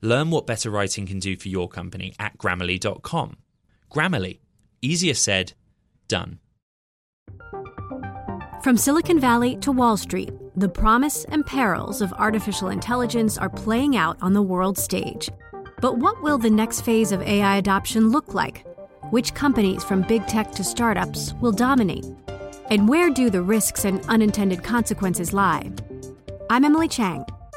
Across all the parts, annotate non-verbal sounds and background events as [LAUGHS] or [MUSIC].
Learn what better writing can do for your company at grammarly.com. Grammarly, easier said, done. From Silicon Valley to Wall Street, the promise and perils of artificial intelligence are playing out on the world stage. But what will the next phase of AI adoption look like? Which companies, from big tech to startups, will dominate? And where do the risks and unintended consequences lie? I'm Emily Chang.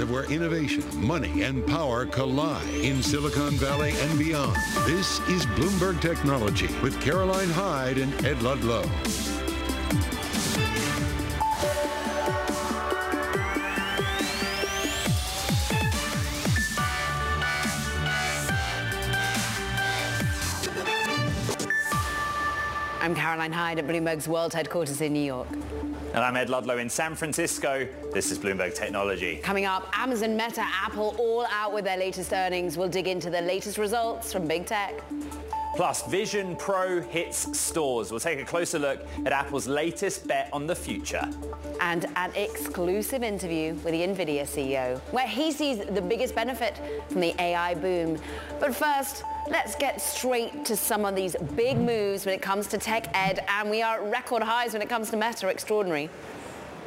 of where innovation, money, and power collide in Silicon Valley and beyond. This is Bloomberg Technology with Caroline Hyde and Ed Ludlow. Caroline Hyde at Bloomberg's World Headquarters in New York. And I'm Ed Ludlow in San Francisco. This is Bloomberg Technology. Coming up, Amazon, Meta, Apple all out with their latest earnings. We'll dig into the latest results from big tech. Plus, Vision Pro hits stores. We'll take a closer look at Apple's latest bet on the future. And an exclusive interview with the NVIDIA CEO, where he sees the biggest benefit from the AI boom. But first, let's get straight to some of these big moves when it comes to tech ed. And we are at record highs when it comes to Meta. Extraordinary.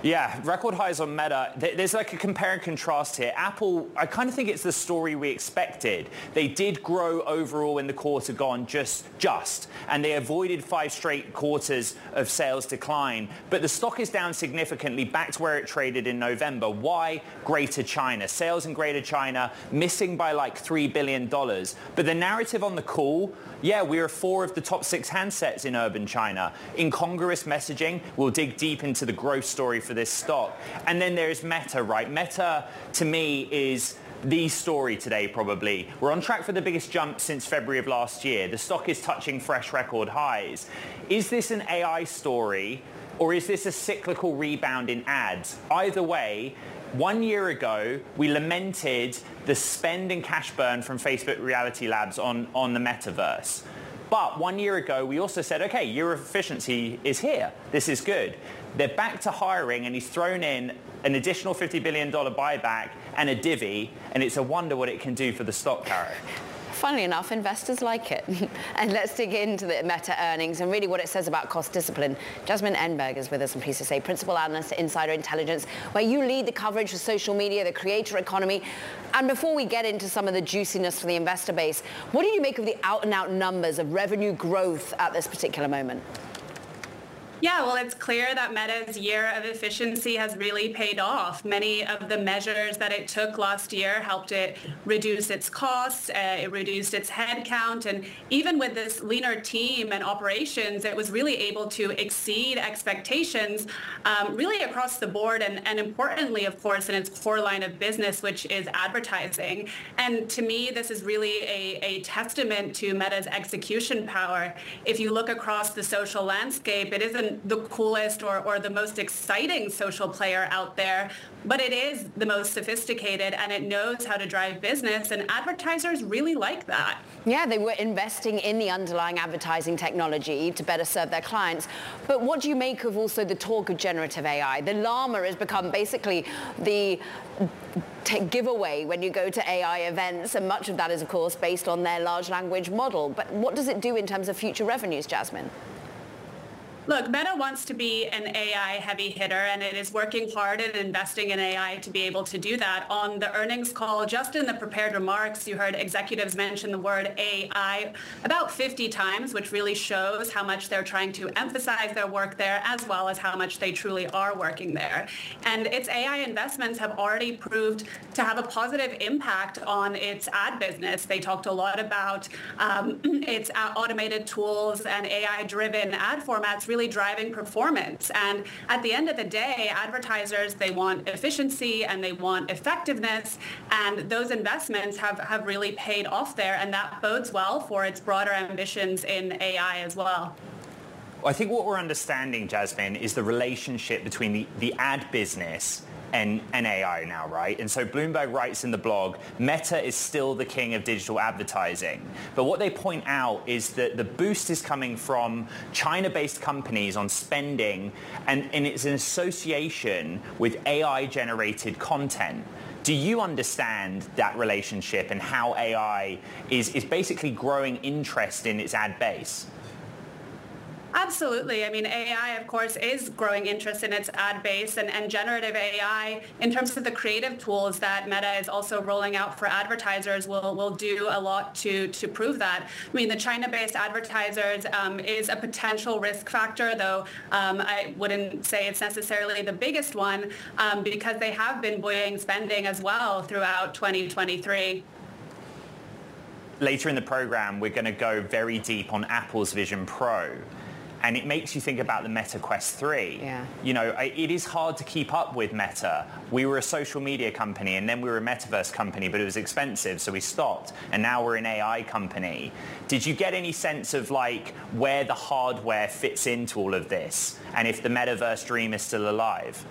Yeah, record highs on Meta. There's like a compare and contrast here. Apple, I kind of think it's the story we expected. They did grow overall in the quarter gone just, just, and they avoided five straight quarters of sales decline. But the stock is down significantly back to where it traded in November. Why? Greater China. Sales in Greater China missing by like $3 billion. But the narrative on the call yeah, we are four of the top six handsets in urban China. Incongruous messaging. We'll dig deep into the growth story for this stock. And then there's Meta, right? Meta, to me, is the story today probably. We're on track for the biggest jump since February of last year. The stock is touching fresh record highs. Is this an AI story or is this a cyclical rebound in ads? Either way, one year ago, we lamented the spend and cash burn from Facebook Reality Labs on, on the metaverse. But one year ago, we also said, okay, your efficiency is here. This is good. They're back to hiring, and he's thrown in an additional $50 billion buyback and a divvy, and it's a wonder what it can do for the stock carrot funnily enough, investors like it. [LAUGHS] and let's dig into the Meta earnings and really what it says about cost discipline. Jasmine Enberg is with us, to say, principal analyst at Insider Intelligence, where you lead the coverage for social media, the creator economy. And before we get into some of the juiciness for the investor base, what do you make of the out-and-out numbers of revenue growth at this particular moment? Yeah, well, it's clear that Meta's year of efficiency has really paid off. Many of the measures that it took last year helped it reduce its costs, uh, it reduced its headcount, and even with this leaner team and operations, it was really able to exceed expectations um, really across the board, and, and importantly, of course, in its core line of business, which is advertising. And to me, this is really a, a testament to Meta's execution power. If you look across the social landscape, it isn't the coolest or, or the most exciting social player out there, but it is the most sophisticated and it knows how to drive business and advertisers really like that. Yeah, they were investing in the underlying advertising technology to better serve their clients. But what do you make of also the talk of generative AI? The llama has become basically the giveaway when you go to AI events, and much of that is, of course, based on their large language model. But what does it do in terms of future revenues, Jasmine? Look, Meta wants to be an AI heavy hitter and it is working hard and investing in AI to be able to do that. On the earnings call, just in the prepared remarks, you heard executives mention the word AI about 50 times, which really shows how much they're trying to emphasize their work there as well as how much they truly are working there. And its AI investments have already proved to have a positive impact on its ad business. They talked a lot about um, [CLEARS THROAT] its automated tools and AI-driven ad formats really driving performance. And at the end of the day, advertisers, they want efficiency and they want effectiveness. And those investments have, have really paid off there. And that bodes well for its broader ambitions in AI as well. I think what we're understanding, Jasmine, is the relationship between the, the ad business and, and AI now, right? And so Bloomberg writes in the blog, Meta is still the king of digital advertising. But what they point out is that the boost is coming from China-based companies on spending, and, and it's an association with AI-generated content. Do you understand that relationship and how AI is, is basically growing interest in its ad base? Absolutely. I mean, AI, of course, is growing interest in its ad base and, and generative AI in terms of the creative tools that Meta is also rolling out for advertisers will, will do a lot to, to prove that. I mean, the China-based advertisers um, is a potential risk factor, though um, I wouldn't say it's necessarily the biggest one um, because they have been buoying spending as well throughout 2023 later in the program, we're going to go very deep on Apple's Vision Pro and it makes you think about the Meta Quest 3. Yeah. You know, it is hard to keep up with Meta. We were a social media company and then we were a metaverse company, but it was expensive, so we stopped. And now we're an AI company. Did you get any sense of like where the hardware fits into all of this and if the metaverse dream is still alive?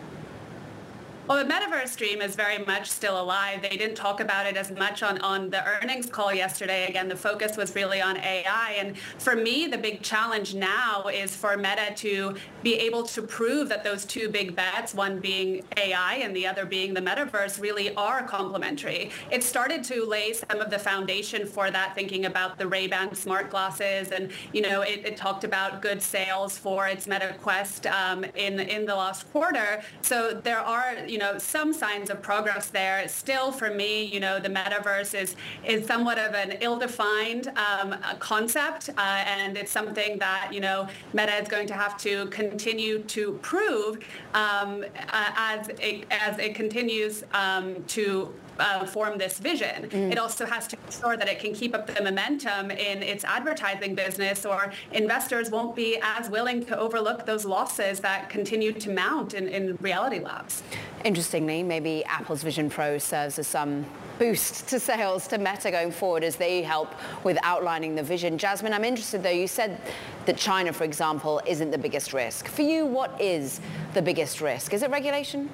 Well, the Metaverse dream is very much still alive. They didn't talk about it as much on, on the earnings call yesterday. Again, the focus was really on AI. And for me, the big challenge now is for Meta to be able to prove that those two big bets, one being AI and the other being the metaverse, really are complementary. It started to lay some of the foundation for that, thinking about the Ray-Ban smart glasses. And, you know, it, it talked about good sales for its Meta Quest um, in, in the last quarter. So there are, you you know, some signs of progress there. Still, for me, you know, the metaverse is is somewhat of an ill-defined um, concept, uh, and it's something that you know Meta is going to have to continue to prove um, uh, as it, as it continues um, to uh, form this vision. Mm. It also has to ensure that it can keep up the momentum in its advertising business or investors won't be as willing to overlook those losses that continue to mount in, in Reality Labs. Interestingly, maybe Apple's Vision Pro serves as some boost to sales to Meta going forward as they help with outlining the vision. Jasmine, I'm interested though, you said that China, for example, isn't the biggest risk. For you, what is the biggest risk? Is it regulation?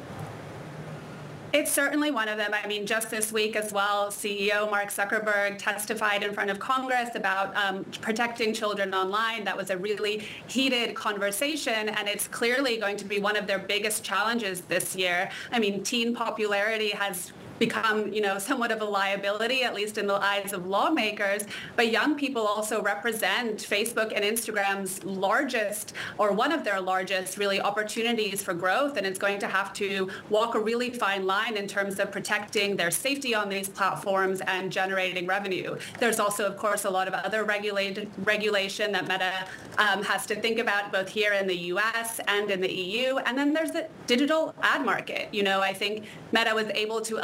It's certainly one of them. I mean, just this week as well, CEO Mark Zuckerberg testified in front of Congress about um, protecting children online. That was a really heated conversation, and it's clearly going to be one of their biggest challenges this year. I mean, teen popularity has become, you know, somewhat of a liability, at least in the eyes of lawmakers. But young people also represent Facebook and Instagram's largest, or one of their largest, really opportunities for growth. And it's going to have to walk a really fine line in terms of protecting their safety on these platforms and generating revenue. There's also, of course, a lot of other regulated regulation that Meta um, has to think about both here in the US and in the EU. And then there's the digital ad market. You know, I think Meta was able to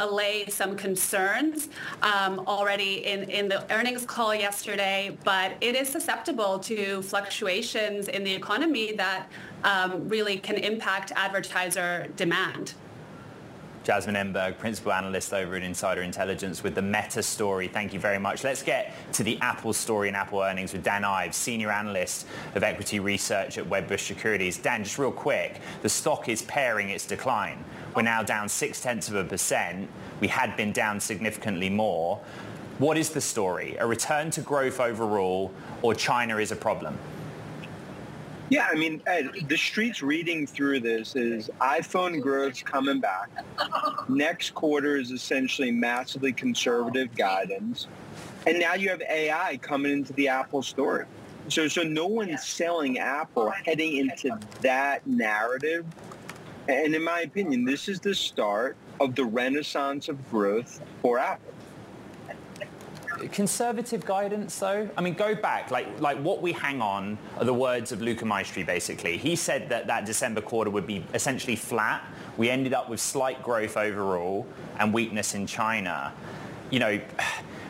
some concerns um, already in, in the earnings call yesterday, but it is susceptible to fluctuations in the economy that um, really can impact advertiser demand. Jasmine Enberg, Principal Analyst over at Insider Intelligence with the Meta story. Thank you very much. Let's get to the Apple story and Apple earnings with Dan Ives, Senior Analyst of Equity Research at Wedbush Securities. Dan, just real quick, the stock is paring its decline. We're now down six-tenths of a percent. We had been down significantly more. What is the story? A return to growth overall or China is a problem? Yeah, I mean, Ed, the street's reading through this is iPhone growth's coming back. Next quarter is essentially massively conservative guidance. And now you have AI coming into the Apple story. So, so no one's selling Apple heading into that narrative. And in my opinion, this is the start of the renaissance of growth for Apple conservative guidance though i mean go back like like what we hang on are the words of luca maestri basically he said that that december quarter would be essentially flat we ended up with slight growth overall and weakness in china you know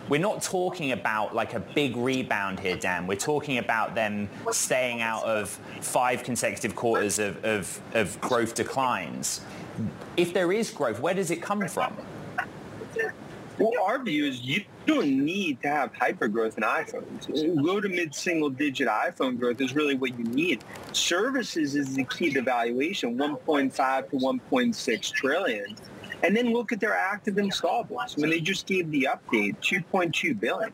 we're not talking about like a big rebound here, Dan. We're talking about them staying out of five consecutive quarters of, of, of growth declines. If there is growth, where does it come from? Well, our view is you don't need to have hyper growth in iPhones. Low to mid single digit iPhone growth is really what you need. Services is the key to valuation, 1.5 to 1.6 trillion. And then look at their active install base. I mean, they just gave the update, 2.2 billion.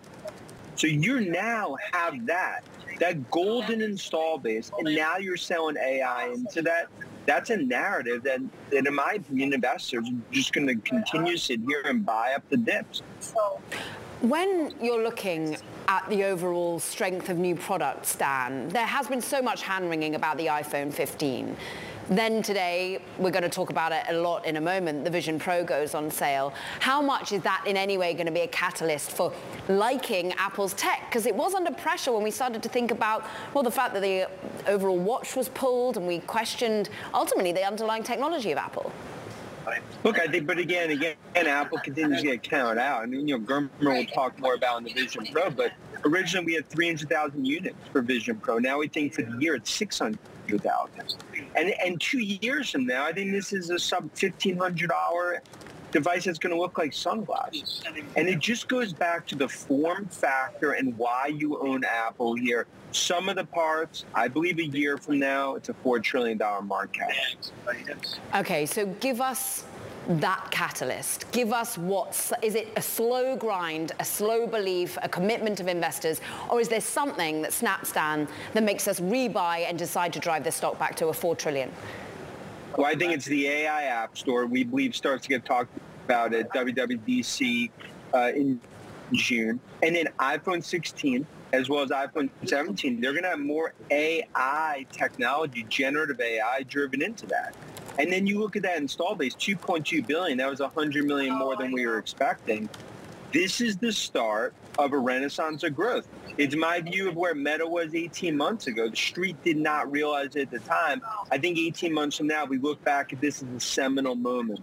So you now have that, that golden install base, and now you're selling AI into that. That's a narrative that, that in my opinion, investors are just going to continue to sit here and buy up the dips. When you're looking at the overall strength of new products, Dan, there has been so much hand-wringing about the iPhone 15. Then today, we're going to talk about it a lot in a moment, the Vision Pro goes on sale. How much is that in any way going to be a catalyst for liking Apple's tech? Because it was under pressure when we started to think about, well, the fact that the overall watch was pulled and we questioned ultimately the underlying technology of Apple. Look, I think, but again, again, Apple continues to get counted out. I mean, you know, Gurman will talk more about in the Vision Pro, but originally we had 300,000 units for Vision Pro. Now we think for the year it's 600,000. And and two years from now, I think this is a sub $1,500 device that's going to look like sunglasses. And it just goes back to the form factor and why you own Apple here. Some of the parts, I believe a year from now, it's a $4 trillion market. Okay, so give us that catalyst? Give us what's, is it a slow grind, a slow belief, a commitment of investors, or is there something that snaps down that makes us rebuy and decide to drive the stock back to a 4 trillion? Well, I think it's the AI App Store. We believe starts to get talked about at WWDC uh, in June. And then iPhone 16 as well as iPhone 17, they're going to have more AI technology, generative AI driven into that. And then you look at that install base, 2.2 billion. That was 100 million more than we were expecting. This is the start of a renaissance of growth. It's my view of where Meta was 18 months ago. The street did not realize it at the time. I think 18 months from now, we look back at this as a seminal moment.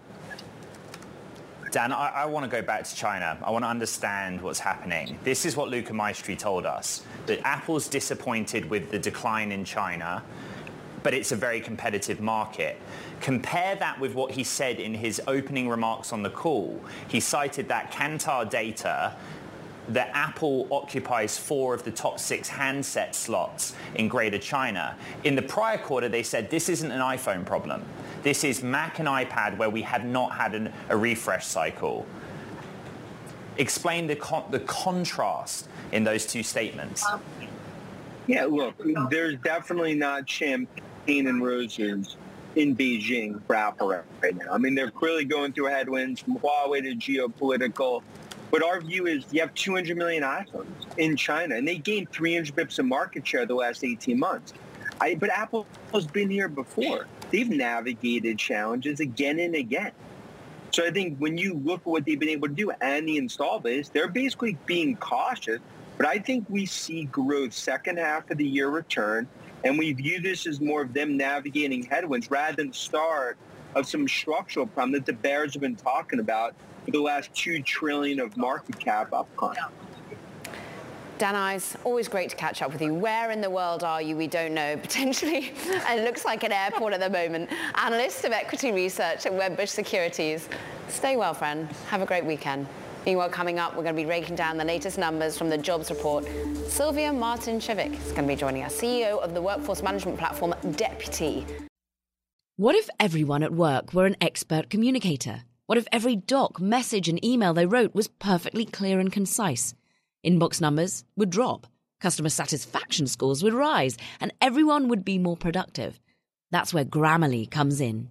Dan, I, I, want to go back to China. I want to understand what's happening. This is what Luca Maestri told us, that Apple's disappointed with the decline in China but it's a very competitive market. Compare that with what he said in his opening remarks on the call. He cited that Kantar data that Apple occupies four of the top six handset slots in Greater China. In the prior quarter, they said this isn't an iPhone problem. This is Mac and iPad where we have not had an, a refresh cycle. Explain the, con- the contrast in those two statements. Yeah, look, there's definitely not champagne and roses in Beijing for Apple right now. I mean, they're clearly going through headwinds from Huawei to geopolitical. But our view is you have 200 million iPhones in China, and they gained 300 bips of market share the last 18 months. I, but Apple has been here before. They've navigated challenges again and again. So I think when you look at what they've been able to do and the install base, they're basically being cautious. But I think we see growth second half of the year return and we view this as more of them navigating headwinds rather than the start of some structural problem that the bears have been talking about for the last two trillion of market cap upcoming. Dan Ives, always great to catch up with you. Where in the world are you? We don't know. [LAUGHS] Potentially, it looks like an airport at the moment. Analyst of equity research at Wedbush Securities. Stay well, friend. Have a great weekend. Meanwhile, coming up, we're going to be breaking down the latest numbers from the jobs report. Sylvia Martincevic is going to be joining us, CEO of the workforce management platform Deputy. What if everyone at work were an expert communicator? What if every doc, message, and email they wrote was perfectly clear and concise? Inbox numbers would drop, customer satisfaction scores would rise, and everyone would be more productive. That's where Grammarly comes in.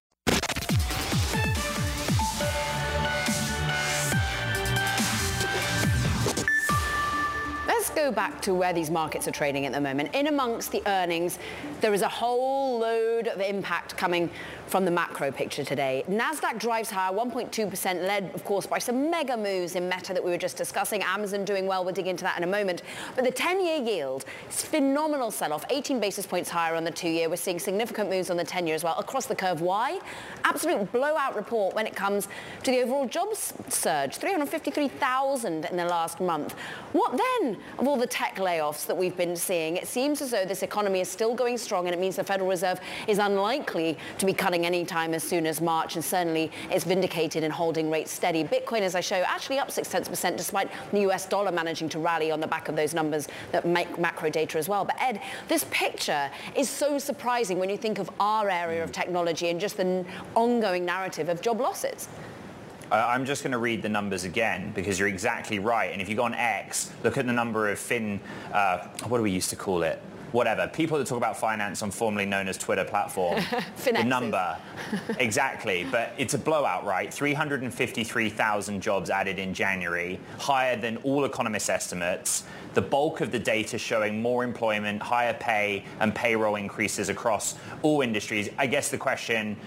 go back to where these markets are trading at the moment. In amongst the earnings, there is a whole load of impact coming from the macro picture today. Nasdaq drives higher, 1.2%, led, of course, by some mega moves in Meta that we were just discussing. Amazon doing well. We'll dig into that in a moment. But the 10-year yield, phenomenal sell-off, 18 basis points higher on the two-year. We're seeing significant moves on the 10-year as well across the curve. Why? Absolute blowout report when it comes to the overall jobs surge, 353,000 in the last month. What then of all the tech layoffs that we've been seeing? It seems as though this economy is still going strong, and it means the Federal Reserve is unlikely to be cutting any time as soon as March, and certainly it's vindicated in holding rates steady. Bitcoin, as I show, actually up six tenths percent despite the US dollar managing to rally on the back of those numbers that make macro data as well. But Ed, this picture is so surprising when you think of our area of technology and just the ongoing narrative of job losses. I'm just going to read the numbers again because you're exactly right. And if you go on X, look at the number of fin, uh, what do we used to call it? Whatever, people that talk about finance on formerly known as Twitter platform, [LAUGHS] the number, exactly, but it's a blowout, right? 353,000 jobs added in January, higher than all economists' estimates. The bulk of the data showing more employment, higher pay, and payroll increases across all industries. I guess the question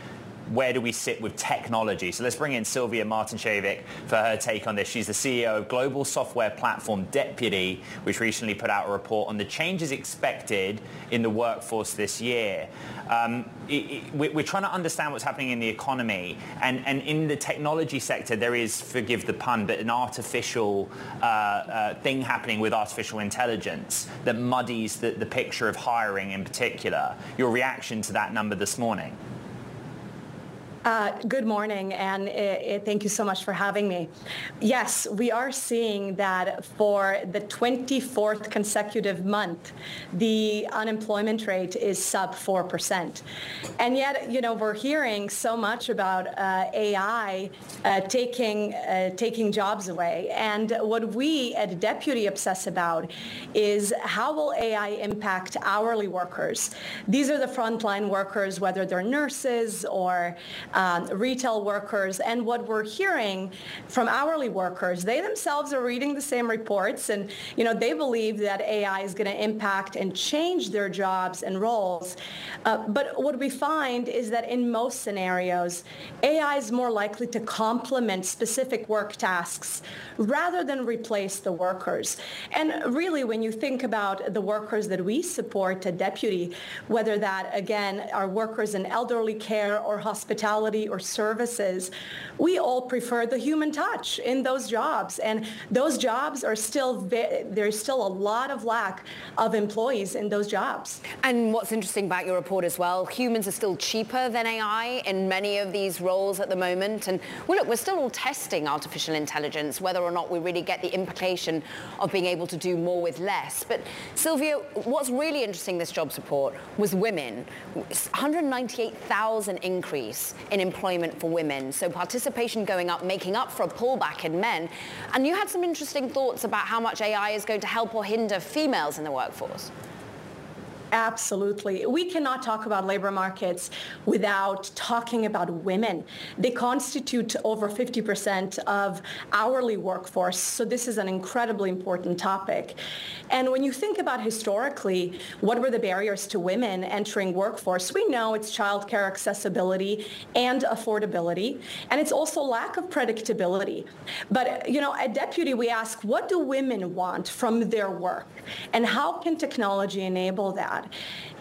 where do we sit with technology? So let's bring in Sylvia Martincevic for her take on this. She's the CEO of Global Software Platform Deputy, which recently put out a report on the changes expected in the workforce this year. Um, it, it, we're trying to understand what's happening in the economy. And, and in the technology sector, there is, forgive the pun, but an artificial uh, uh, thing happening with artificial intelligence that muddies the, the picture of hiring in particular. Your reaction to that number this morning? Uh, good morning, and uh, thank you so much for having me. Yes, we are seeing that for the 24th consecutive month, the unemployment rate is sub 4%. And yet, you know, we're hearing so much about uh, AI uh, taking, uh, taking jobs away. And what we at Deputy obsess about is how will AI impact hourly workers? These are the frontline workers, whether they're nurses or um, retail workers. And what we're hearing from hourly workers, they themselves are reading the same reports and, you know, they believe that AI is going to impact and change their jobs and roles. Uh, but what we find is that in most scenarios, AI is more likely to complement specific work tasks rather than replace the workers. And really, when you think about the workers that we support at Deputy, whether that, again, are workers in elderly care or hospitality or services, we all prefer the human touch in those jobs. And those jobs are still, there's still a lot of lack of employees in those jobs. And what's interesting about your report as well, humans are still cheaper than AI in many of these roles at the moment. And well, look, we're still all testing artificial intelligence, whether or not we really get the implication of being able to do more with less. But Sylvia, what's really interesting this jobs report was women. 198,000 increase in employment for women. So participation going up, making up for a pullback in men. And you had some interesting thoughts about how much AI is going to help or hinder females in the workforce. Absolutely. We cannot talk about labor markets without talking about women. They constitute over 50% of hourly workforce, so this is an incredibly important topic. And when you think about historically, what were the barriers to women entering workforce? We know it's childcare accessibility and affordability, and it's also lack of predictability. But, you know, at Deputy, we ask, what do women want from their work? And how can technology enable that?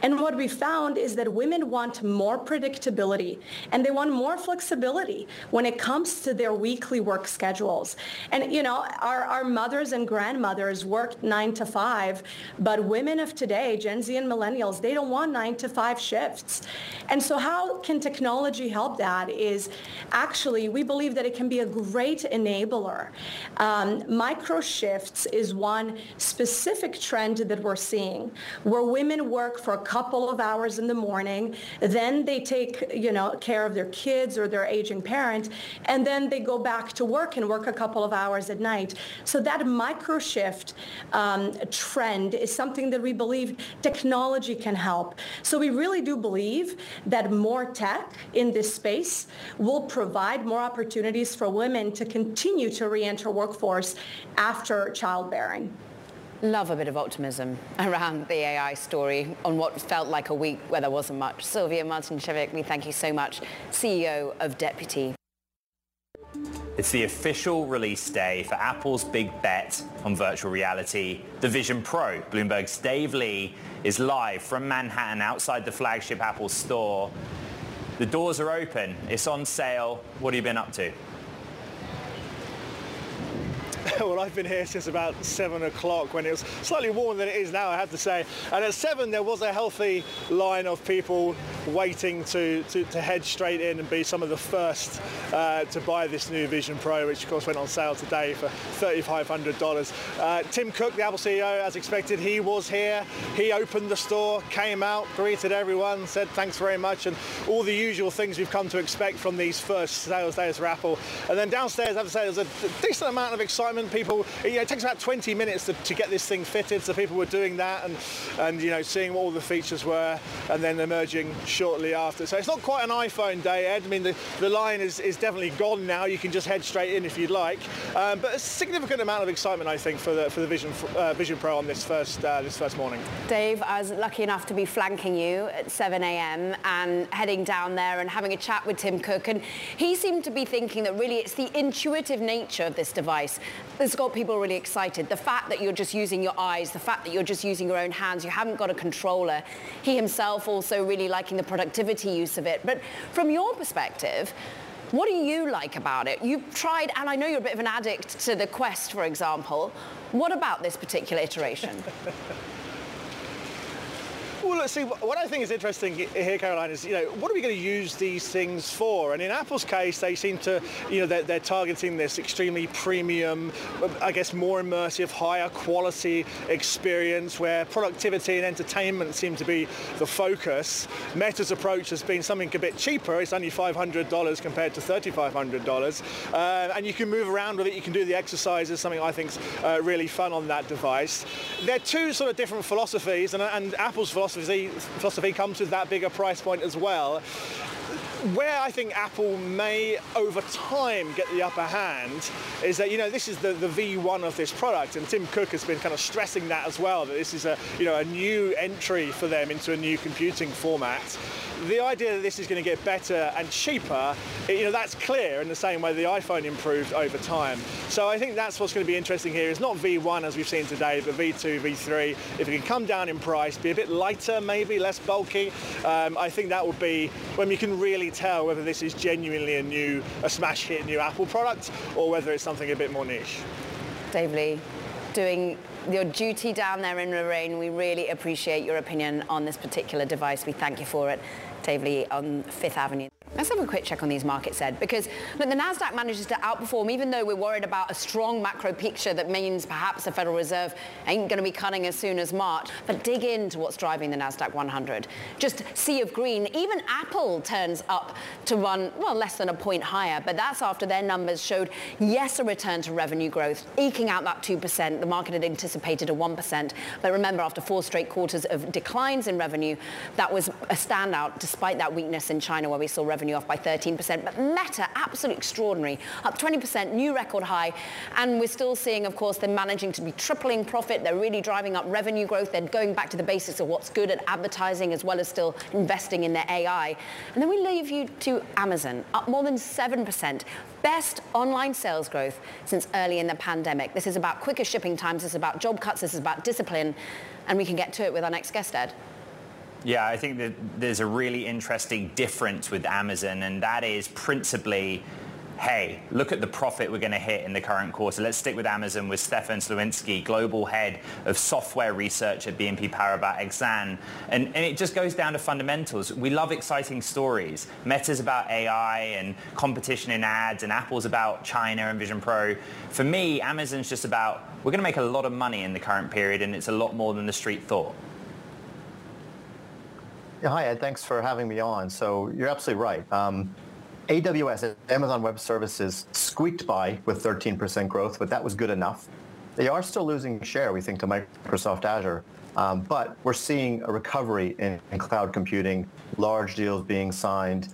And what we found is that women want more predictability and they want more flexibility when it comes to their weekly work schedules. And, you know, our, our mothers and grandmothers worked nine to five, but women of today, Gen Z and millennials, they don't want nine to five shifts. And so how can technology help that is actually, we believe that it can be a great enabler. Um, micro shifts is one specific trend that we're seeing where women work for a couple of hours in the morning, then they take, you know, care of their kids or their aging parent, and then they go back to work and work a couple of hours at night. So that micro shift um, trend is something that we believe technology can help. So we really do believe that more tech in this space will provide more opportunities for women to continue to re-enter workforce after childbearing love a bit of optimism around the AI story on what felt like a week where there wasn't much. Sylvia Martincevic, we thank you so much, CEO of Deputy. It's the official release day for Apple's big bet on virtual reality, the Vision Pro. Bloomberg's Dave Lee is live from Manhattan outside the flagship Apple store. The doors are open. It's on sale. What have you been up to? [LAUGHS] well, I've been here since about seven o'clock when it was slightly warmer than it is now, I have to say. And at seven, there was a healthy line of people waiting to, to, to head straight in and be some of the first uh, to buy this new Vision Pro, which of course went on sale today for $3,500. Uh, Tim Cook, the Apple CEO, as expected, he was here. He opened the store, came out, greeted everyone, said thanks very much, and all the usual things we've come to expect from these first sales days for Apple. And then downstairs, I have to say, there's a decent amount of excitement People, you know, it takes about 20 minutes to, to, get this thing fitted, so people were doing that and, and you know, seeing what all the features were, and then emerging shortly after. So it's not quite an iPhone day, Ed. I mean, the, the line is, is definitely gone now. You can just head straight in if you'd like. Um, but a significant amount of excitement, I think, for the for the Vision uh, Vision Pro on this first uh, this first morning. Dave, I was lucky enough to be flanking you at 7 a.m. and heading down there and having a chat with Tim Cook, and he seemed to be thinking that really it's the intuitive nature of this device that's got people really excited. The fact that you're just using your eyes, the fact that you're just using your own hands, you haven't got a controller. He himself also really liking the productivity use of it. But from your perspective, what do you like about it? You've tried, and I know you're a bit of an addict to the Quest, for example. What about this particular iteration? [LAUGHS] Well, let's see. What I think is interesting here, Caroline, is you know what are we going to use these things for? And in Apple's case, they seem to, you know, they're, they're targeting this extremely premium, I guess, more immersive, higher quality experience where productivity and entertainment seem to be the focus. Meta's approach has been something a bit cheaper. It's only $500 compared to $3,500, uh, and you can move around with it. You can do the exercises, something I think's uh, really fun on that device. They're two sort of different philosophies, and, and Apple's philosophy philosophy, philosophy comes with that bigger price point as well where I think Apple may over time get the upper hand is that you know this is the, the V1 of this product and Tim Cook has been kind of stressing that as well that this is a you know a new entry for them into a new computing format the idea that this is going to get better and cheaper, you know, that's clear in the same way the iPhone improved over time. So I think that's what's going to be interesting here. It's not V1 as we've seen today, but V2, V3. If it can come down in price, be a bit lighter maybe, less bulky, um, I think that would be when you can really tell whether this is genuinely a new, a smash hit new Apple product or whether it's something a bit more niche. Dave Lee, doing your duty down there in the rain. We really appreciate your opinion on this particular device. We thank you for it. Dave Lee on Fifth Avenue. Let's have a quick check on these markets, Ed, because look, the Nasdaq manages to outperform, even though we're worried about a strong macro picture that means perhaps the Federal Reserve ain't going to be cutting as soon as March. But dig into what's driving the Nasdaq 100. Just sea of green. Even Apple turns up to run well less than a point higher, but that's after their numbers showed yes a return to revenue growth, eking out that two percent. The market had anticipated a one percent, but remember after four straight quarters of declines in revenue, that was a standout despite that weakness in China where we saw revenue off by 13%. But Meta, absolutely extraordinary, up 20%, new record high. And we're still seeing, of course, they're managing to be tripling profit. They're really driving up revenue growth. They're going back to the basics of what's good at advertising as well as still investing in their AI. And then we leave you to Amazon, up more than 7%. Best online sales growth since early in the pandemic. This is about quicker shipping times. This is about job cuts. This is about discipline. And we can get to it with our next guest, Ed. Yeah, I think that there's a really interesting difference with Amazon, and that is principally hey, look at the profit we're going to hit in the current quarter. Let's stick with Amazon with Stefan Slowinski, Global Head of Software Research at BNP Paribas Exane. And, and it just goes down to fundamentals. We love exciting stories. Meta's about AI and competition in ads, and Apple's about China and Vision Pro. For me, Amazon's just about, we're going to make a lot of money in the current period, and it's a lot more than the street thought. Hi, Ed. Thanks for having me on. So you're absolutely right. Um, AWS, Amazon Web Services, squeaked by with 13% growth, but that was good enough. They are still losing share, we think, to Microsoft Azure. Um, but we're seeing a recovery in, in, cloud computing, large deals being signed,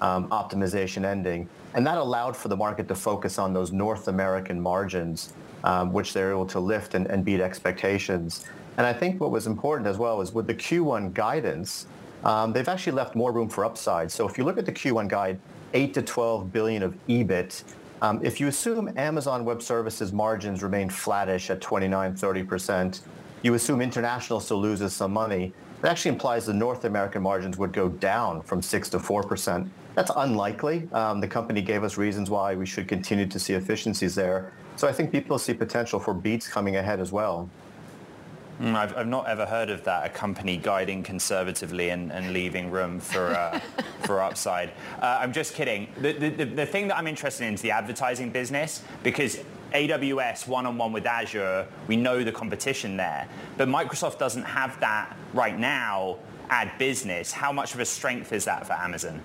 um, optimization ending. And that allowed for the market to focus on those North American margins, um, which they're able to lift and, and beat expectations. And I think what was important as well is with the Q1 guidance, um, they've actually left more room for upside. So if you look at the Q1 guide, 8 to 12 billion of EBIT. Um, if you assume Amazon Web Services margins remain flattish at 29, 30%, you assume international still loses some money, that actually implies the North American margins would go down from 6 to 4%. That's unlikely. Um, the company gave us reasons why we should continue to see efficiencies there. So I think people see potential for beats coming ahead as well. Mm, I've, I've, not ever heard of that, a company guiding conservatively and, and leaving room for, uh, [LAUGHS] for upside. Uh, I'm just kidding. The, the, the thing that I'm interested in is the advertising business because AWS one-on-one with Azure, we know the competition there. But Microsoft doesn't have that right now ad business. How much of a strength is that for Amazon?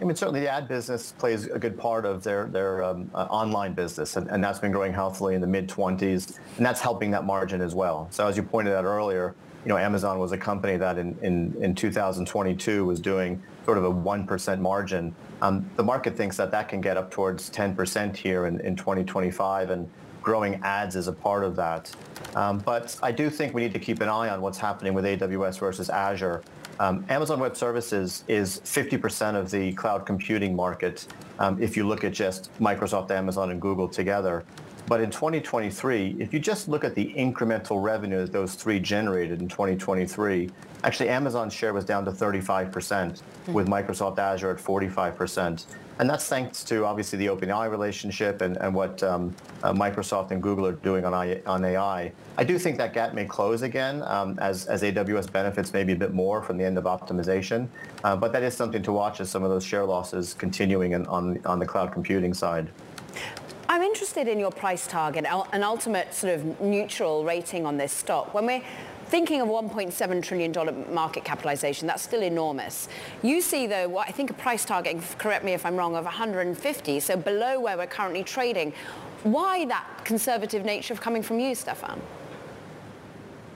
I mean, certainly the ad business plays a good part of their, their um, uh, online business, and, and that's been growing healthily in the mid-20s, and that's helping that margin as well. So as you pointed out earlier, you know, Amazon was a company that in, in, in 2022 was doing sort of a 1% margin. Um, the market thinks that that can get up towards 10% here in, in 2025, and growing ads is a part of that. Um, but I do think we need to keep an eye on what's happening with AWS versus Azure. Um, Amazon Web Services is 50% of the cloud computing market um, if you look at just Microsoft, Amazon, and Google together. But in 2023, if you just look at the incremental revenue that those three generated in 2023, actually Amazon's share was down to 35%, with Microsoft Azure at 45%. And that's thanks to obviously the OpenAI relationship and, and what um, uh, Microsoft and Google are doing on, I, on AI. I do think that gap may close again um, as, as AWS benefits maybe a bit more from the end of optimization. Uh, but that is something to watch as some of those share losses continuing in, on, on the cloud computing side. I'm interested in your price target, an ultimate sort of neutral rating on this stock. When we're thinking of $1.7 trillion market capitalization, that's still enormous. You see, though, what I think a price target, correct me if I'm wrong, of 150, so below where we're currently trading. Why that conservative nature of coming from you, Stefan?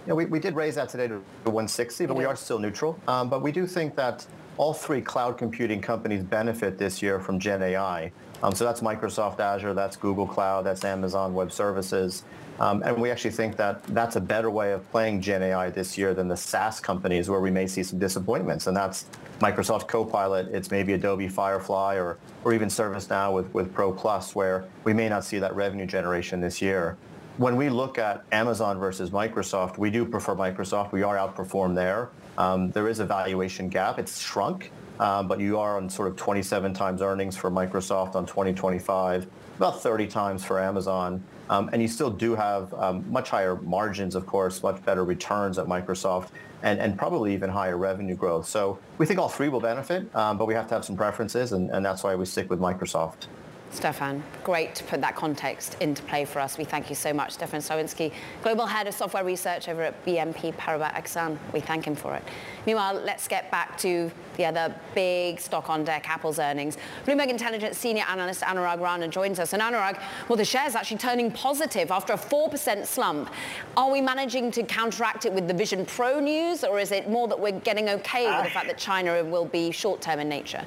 Yeah, we, we did raise that today to 160, but we are still neutral. Um, but we do think that all three cloud computing companies benefit this year from Gen AI. Um, so that's Microsoft Azure, that's Google Cloud, that's Amazon Web Services. Um, and we actually think that that's a better way of playing Gen AI this year than the SaaS companies where we may see some disappointments. And that's Microsoft Copilot, it's maybe Adobe Firefly or, or even ServiceNow with, with Pro Plus where we may not see that revenue generation this year. When we look at Amazon versus Microsoft, we do prefer Microsoft. We are outperformed there. Um, there is a valuation gap. It's shrunk, uh, but you are on sort of 27 times earnings for Microsoft on 2025, about 30 times for Amazon. Um, and you still do have um, much higher margins, of course, much better returns at Microsoft, and, and probably even higher revenue growth. So we think all three will benefit, um, but we have to have some preferences, and, and that's why we stick with Microsoft. Stefan, great to put that context into play for us. We thank you so much, Stefan Slowinski, Global Head of Software Research over at BNP Paribas Exane. We thank him for it. Meanwhile, let's get back to the other big stock on deck, Apple's earnings. Bloomberg Intelligence senior analyst Anurag Rana joins us. And Anurag, well, the share's actually turning positive after a 4% slump. Are we managing to counteract it with the Vision Pro news, or is it more that we're getting okay with the ah. fact that China will be short-term in nature?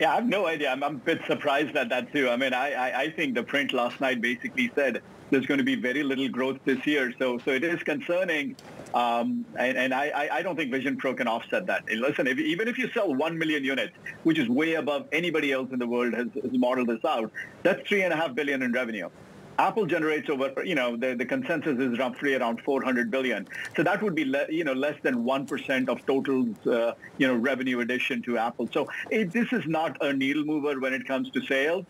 Yeah, I have no idea. I'm, I'm, a bit surprised at that too. I mean, I, I, I think the print last night basically said there's going to be very little growth this year. So so it is concerning. Um, and, and I, I don't think Vision Pro can offset that. And listen, if, even if you sell 1 million units, which is way above anybody else in the world has, has modeled this out, that's 3.5 billion in revenue. Apple generates over, you know, the, the consensus is roughly around 400 billion. So that would be, le- you know, less than 1% of total, uh, you know, revenue addition to Apple. So it, this is not a needle mover when it comes to sales.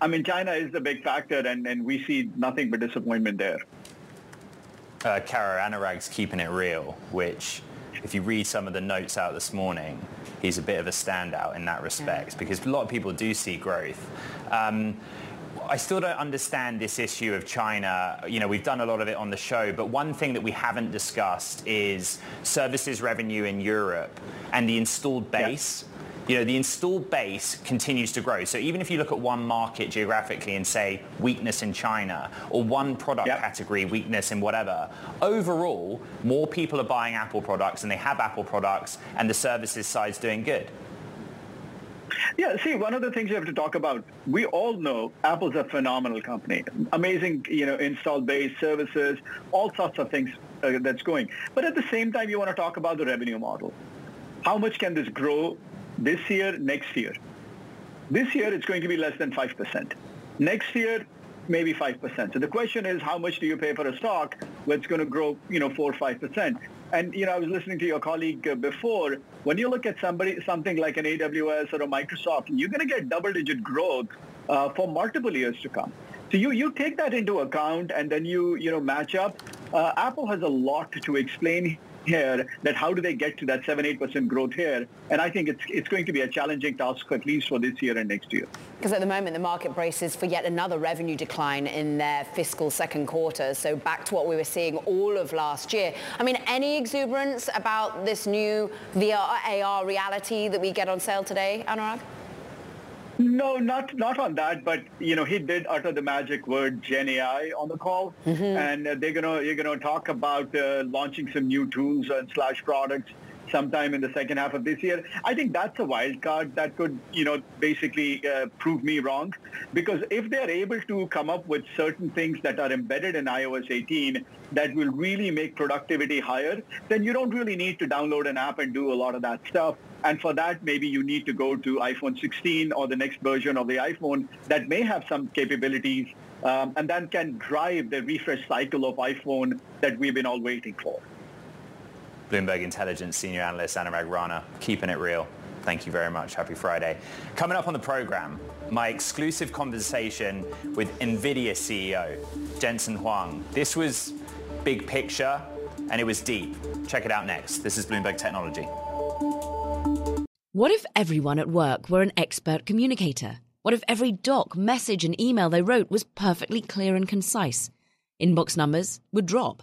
I mean, China is a big factor, and, and we see nothing but disappointment there. Uh, Kara Anurag's keeping it real, which if you read some of the notes out this morning, he's a bit of a standout in that respect yeah. because a lot of people do see growth. Um, I still don't understand this issue of China. You know, we've done a lot of it on the show, but one thing that we haven't discussed is services revenue in Europe and the installed base. Yeah you know, the installed base continues to grow. So even if you look at one market geographically and say weakness in China or one product yep. category weakness in whatever, overall, more people are buying Apple products and they have Apple products and the services side's doing good. Yeah, see, one of the things you have to talk about, we all know Apple's a phenomenal company. Amazing, you know, install base, services, all sorts of things uh, that's going. But at the same time, you want to talk about the revenue model. How much can this grow this year, next year? This year, it's going to be less than 5%. Next year, maybe 5%. So the question is, how much do you pay for a stock that's going to grow, you know, 4 or 5%? And, you know, I was listening to your colleague uh, before. When you look at somebody, something like an AWS or a Microsoft, you're going to get double-digit growth uh, for multiple years to come. So you, you take that into account and then you, you know, match up. Uh, Apple has a lot to explain here that how do they get to that 7-8% growth here? And I think it's, it's going to be a challenging task at least for this year and next year. Because at the moment, the market braces for yet another revenue decline in their fiscal second quarter. So back to what we were seeing all of last year. I mean, any exuberance about this new VR, AR reality that we get on sale today, Anurag? No, not not on that, but you know he did utter the magic word Gen AI on the call, mm-hmm. and uh, they're gonna you're gonna talk about uh, launching some new tools and slash products sometime in the second half of this year. I think that's a wild card that could, you know, basically uh, prove me wrong. Because if they're able to come up with certain things that are embedded in iOS 18 that will really make productivity higher, then you don't really need to download an app and do a lot of that stuff. And for that, maybe you need to go to iPhone 16 or the next version of the iPhone that may have some capabilities um, and then can drive the refresh cycle of iPhone that we've been all waiting for. Bloomberg Intelligence Senior Analyst Anurag Rana, keeping it real. Thank you very much. Happy Friday. Coming up on the program, my exclusive conversation with NVIDIA CEO, Jensen Huang. This was big picture and it was deep. Check it out next. This is Bloomberg Technology. What if everyone at work were an expert communicator? What if every doc, message, and email they wrote was perfectly clear and concise? Inbox numbers would drop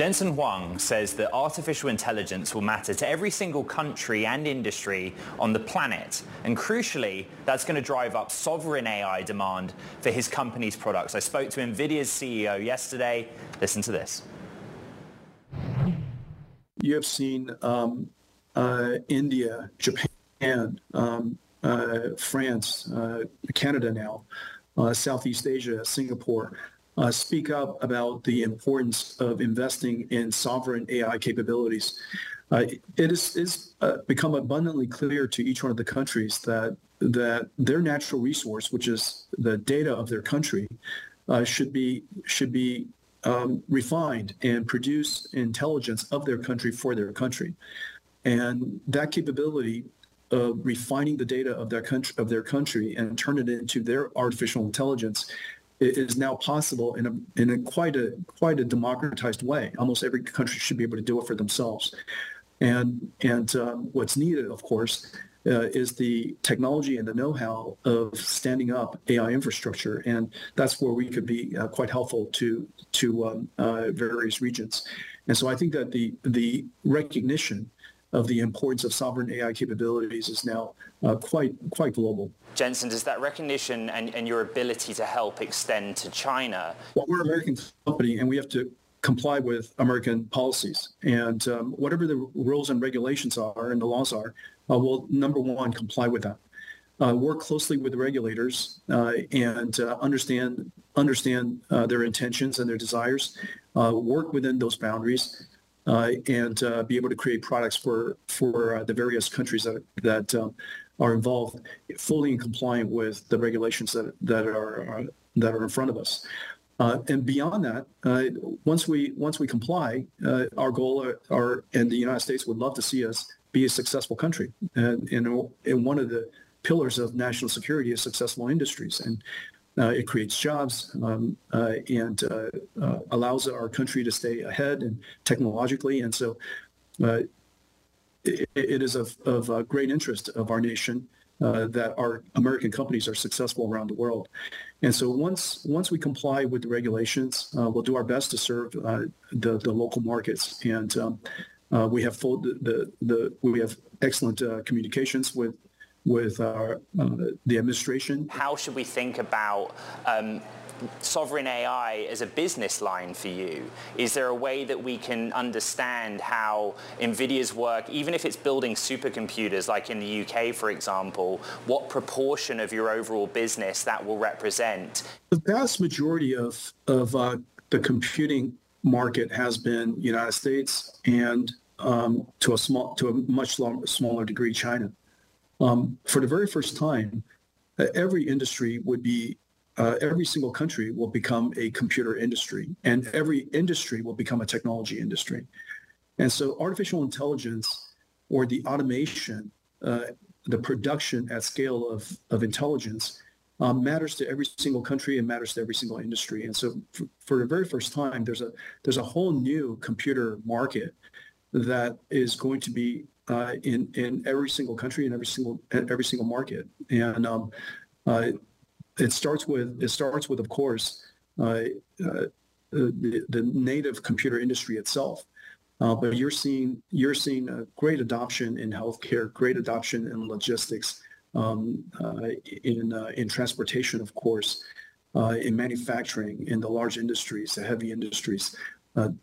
Jensen Huang says that artificial intelligence will matter to every single country and industry on the planet. And crucially, that's going to drive up sovereign AI demand for his company's products. I spoke to NVIDIA's CEO yesterday. Listen to this. You have seen um, uh, India, Japan, um, uh, France, uh, Canada now, uh, Southeast Asia, Singapore, uh, speak up about the importance of investing in sovereign AI capabilities. Uh, it has uh, become abundantly clear to each one of the countries that that their natural resource, which is the data of their country, uh, should be should be um, refined and produce intelligence of their country for their country, and that capability of refining the data of their country of their country and turn it into their artificial intelligence is now possible in a in a quite a quite a democratized way. Almost every country should be able to do it for themselves. And and um, what's needed, of course, uh, is the technology and the know-how of standing up AI infrastructure, and that's where we could be uh, quite helpful to to um, uh, various regions. And so I think that the the recognition of the importance of sovereign AI capabilities is now uh, quite quite global. Jensen, does that recognition and, and your ability to help extend to China? Well, we're an American company, and we have to comply with American policies. And um, whatever the rules and regulations are and the laws are, uh, we'll number one comply with that. Uh, work closely with the regulators uh, and uh, understand understand uh, their intentions and their desires. Uh, work within those boundaries and be able to create products for for the various countries that that um, are involved, fully in compliant with the regulations that that are uh, that are in front of us. Uh, and beyond that, uh, once we once we comply, our goal are, are, and the United States would love to see us be a successful country. And, and, and one of the pillars of national security is successful industries. And uh, it creates jobs um, uh, and uh, allows our country to stay ahead and technologically. And so it, is of, of great interest of our nation uh, that our American companies are successful around the world. And so once once we comply with the regulations, uh, we'll do our best to serve uh, the the local markets. And um, we have full the, the, the we have excellent communications with with our, uh, the administration. How should we think about um, sovereign AI as a business line for you? Is there a way that we can understand how NVIDIA's work, even if it's building supercomputers like in the UK, for example, what proportion of your overall business that will represent? The vast majority of, of uh, the computing market has been United States and um, to a small, to a much smaller degree, China. Um, for the very first time, uh, every industry would be, uh, every single country will become a computer industry, and every industry will become a technology industry. And so artificial intelligence or the automation, uh, the production at scale of, of intelligence um, matters to every single country and matters to every single industry. And so for, for, the very first time, there's a there's a whole new computer market that is going to be uh, in in every single country and every single every single market. And um, uh, it starts with it starts with, of course, uh, uh the, the native computer industry itself. Uh, but you're seeing you're seeing a great adoption in healthcare, great adoption in logistics, um, uh, in in transportation, of course, in manufacturing, in the large industries, the heavy industries.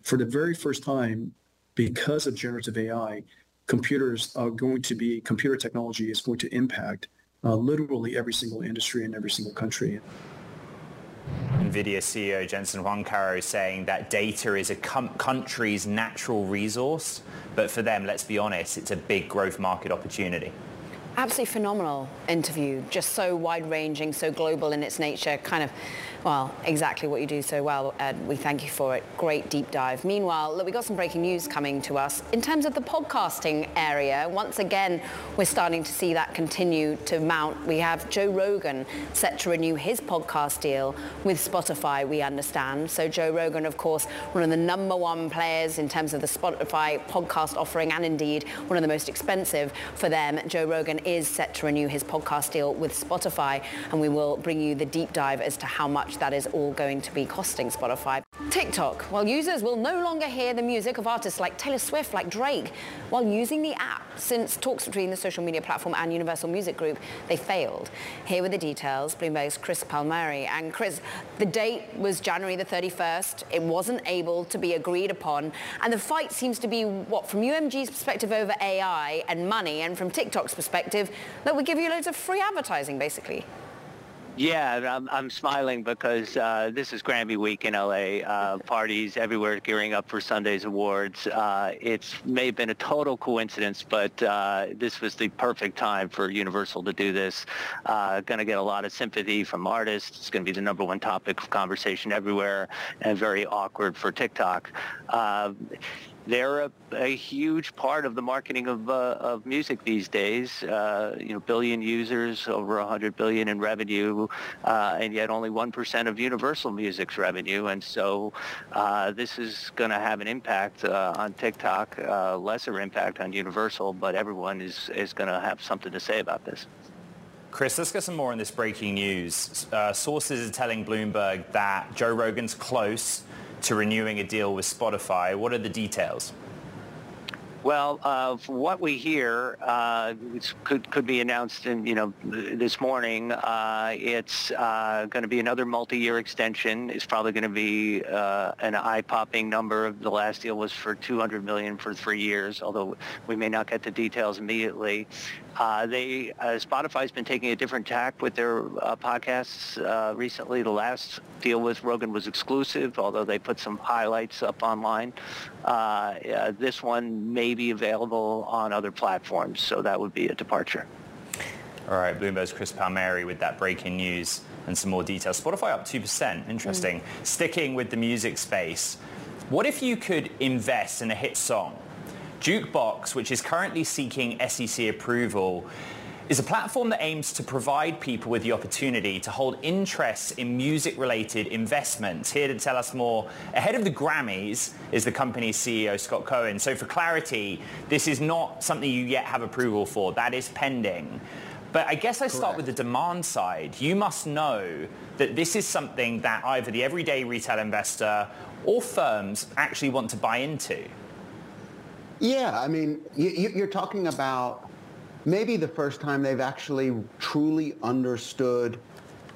for the very first time, because of generative AI, computers are going to be, computer technology is going to impact uh, literally every single industry in every single country. NVIDIA CEO Jensen Huang Caro is saying that data is a com- country's natural resource, but for them, let's be honest, it's a big growth market opportunity. Absolutely phenomenal interview. Just so wide-ranging, so global in its nature. Kind of well, exactly what you do so well, Ed. We thank you for it. Great deep dive. Meanwhile, look, we got some breaking news coming to us. In terms of the podcasting area, once again, we're starting to see that continue to mount. We have Joe Rogan set to renew his podcast deal with Spotify, we understand. So Joe Rogan, of course, one of the number one players in terms of the Spotify podcast offering and indeed one of the most expensive for them. Joe Rogan is set to renew his podcast deal with Spotify and we will bring you the deep dive as to how much that is all going to be costing Spotify. TikTok. Well, users will no longer hear the music of artists like Taylor Swift, like Drake, while using the app. Since talks between the social media platform and Universal Music Group, they failed. Here were the details. Bloomberg's Chris Palmeri. And Chris, the date was January the 31st. It wasn't able to be agreed upon. And the fight seems to be, what, from UMG's perspective over AI and money, and from TikTok's perspective, that we give you loads of free advertising, basically. Yeah, I'm, I'm smiling because uh, this is Grammy week in LA. Uh, [LAUGHS] parties everywhere gearing up for Sunday's awards. Uh, it's may have been a total coincidence, but uh, this was the perfect time for Universal to do this. Uh, going to get a lot of sympathy from artists. It's going to be the number one topic of conversation everywhere, and very awkward for TikTok. They're a, a, huge part of the marketing of, uh, of music these days. Uh, you know, billion users, over 100 billion in revenue, uh, and yet only 1% of Universal Music's revenue. And so uh, this is going to have an impact uh, on TikTok, uh, lesser impact on Universal, but everyone is, is going to have something to say about this. Chris, let's get some more on this breaking news. sources are telling Bloomberg that Joe Rogan's close to renewing a deal with Spotify. What are the details? Well, uh, what we hear, uh, could could be announced in you know this morning. Uh, it's uh, going to be another multi-year extension. It's probably going to be uh, an eye-popping number. The last deal was for 200 million for three years, although we may not get the details immediately. Uh, they Spotify's been taking a different tack with their podcasts recently. The last deal with Rogan was exclusive, although they put some highlights up online. This one may be available on other platforms, so that would be a departure. All right, Bloomberg's Chris Palmeri with that breaking news and some more details. Spotify up 2%. Interesting. Mm. Sticking with the music space, what if you could invest in a hit song Jukebox, which is currently seeking SEC approval, is a platform that aims to provide people with the opportunity to hold interests in music-related investments. Here to tell us more, ahead of the Grammys, is the company's CEO, Scott Cohen. So for clarity, this is not something you yet have approval for. That is pending. But I guess I start Correct. with the demand side. You must know that this is something that either the everyday retail investor or firms actually want to buy into. Yeah, I mean, you, are talking about maybe the first time they've actually truly understood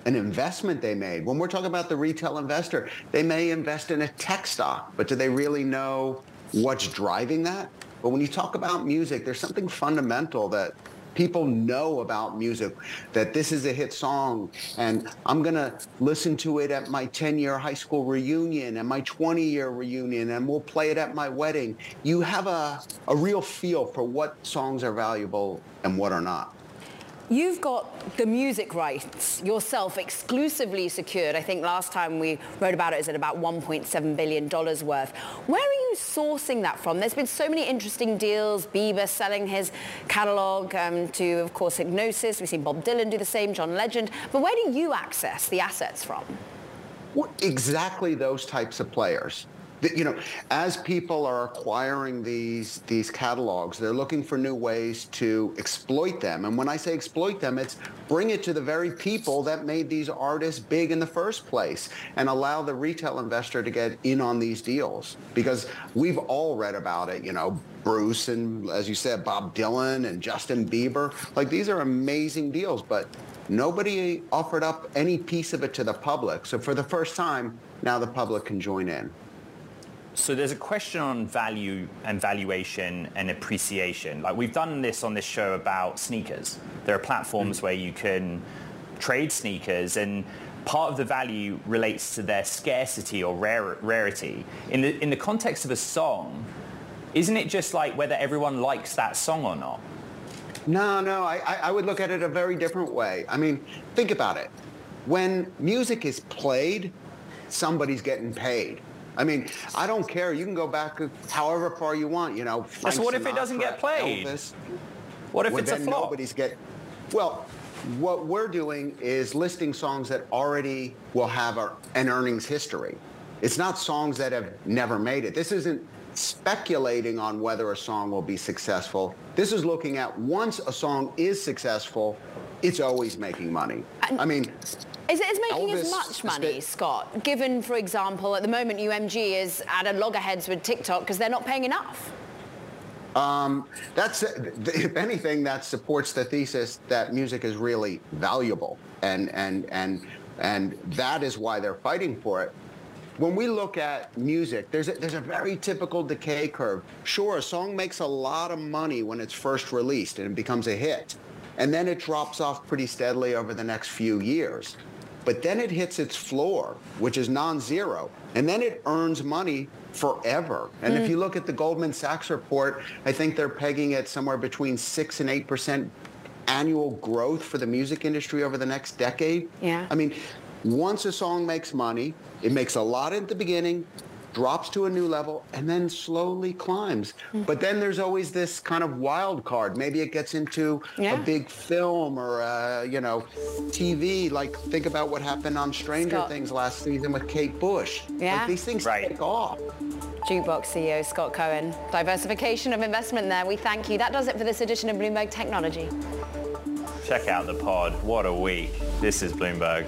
an investment they made. When we're talking about the retail investor, they may invest in a tech stock, but do they really know what's driving that? But when you talk about music, there's something fundamental that people know about music, that this is a hit song, and I'm going to listen to it at my 10-year high school reunion and my 20-year reunion, and we'll play it at my wedding. You have a, a real feel for what songs are valuable and what are not. You've got the music rights yourself exclusively secured. I think last time we wrote about it is at about $1.7 billion worth. Where are you sourcing that from? There's been so many interesting deals. Bieber selling his catalog um, to, of course, Hipgnosis. We've seen Bob Dylan do the same, John Legend. But where do you access the assets from? Well, exactly those types of players you know, as people are acquiring these these catalogs, they're looking for new ways to exploit them. And when I say exploit them, it's bring it to the very people that made these artists big in the first place and allow the retail investor to get in on these deals. Because we've all read about it, you know, Bruce and as you said, Bob Dylan and Justin Bieber. Like these are amazing deals, but nobody offered up any piece of it to the public. So for the first time, now the public can join in. So there's a question on value and valuation and appreciation. Like we've done this on this show about sneakers. There are platforms mm. where you can trade sneakers and part of the value relates to their scarcity or rare, rarity. In the, in the context of a song, isn't it just like whether everyone likes that song or not? No, no, I, I would look at it a very different way. I mean, think about it. When music is played, somebody's getting paid. I mean, I don't care. You can go back however far you want. You know. Frank so what if it doesn't get played? Elvis. What if well, it's a flop? Nobody's get. Well, what we're doing is listing songs that already will have a, an earnings history. It's not songs that have never made it. This isn't speculating on whether a song will be successful. This is looking at once a song is successful, it's always making money. I mean, is it is making Elvis as much money, Scott? Given, for example, at the moment UMG is at a loggerheads with TikTok because they're not paying enough. Um, that's if anything that supports the thesis that music is really valuable, and and and and that is why they're fighting for it. When we look at music, there's a, there's a very typical decay curve. Sure, a song makes a lot of money when it's first released and it becomes a hit, and then it drops off pretty steadily over the next few years. But then it hits its floor, which is non-zero, and then it earns money forever. And mm. if you look at the Goldman Sachs report, I think they're pegging it somewhere between 6 and 8% annual growth for the music industry over the next decade. Yeah. I mean, once a song makes money, it makes a lot at the beginning, drops to a new level, and then slowly climbs. Mm-hmm. But then there's always this kind of wild card. Maybe it gets into yeah. a big film or, uh, you know, TV. Like, think about what happened on Stranger Scott. Things last season with Kate Bush. Yeah. Like, these things right. take off. Jukebox CEO Scott Cohen. Diversification of investment there. We thank you. That does it for this edition of Bloomberg Technology. Check out the pod. What a week. This is Bloomberg.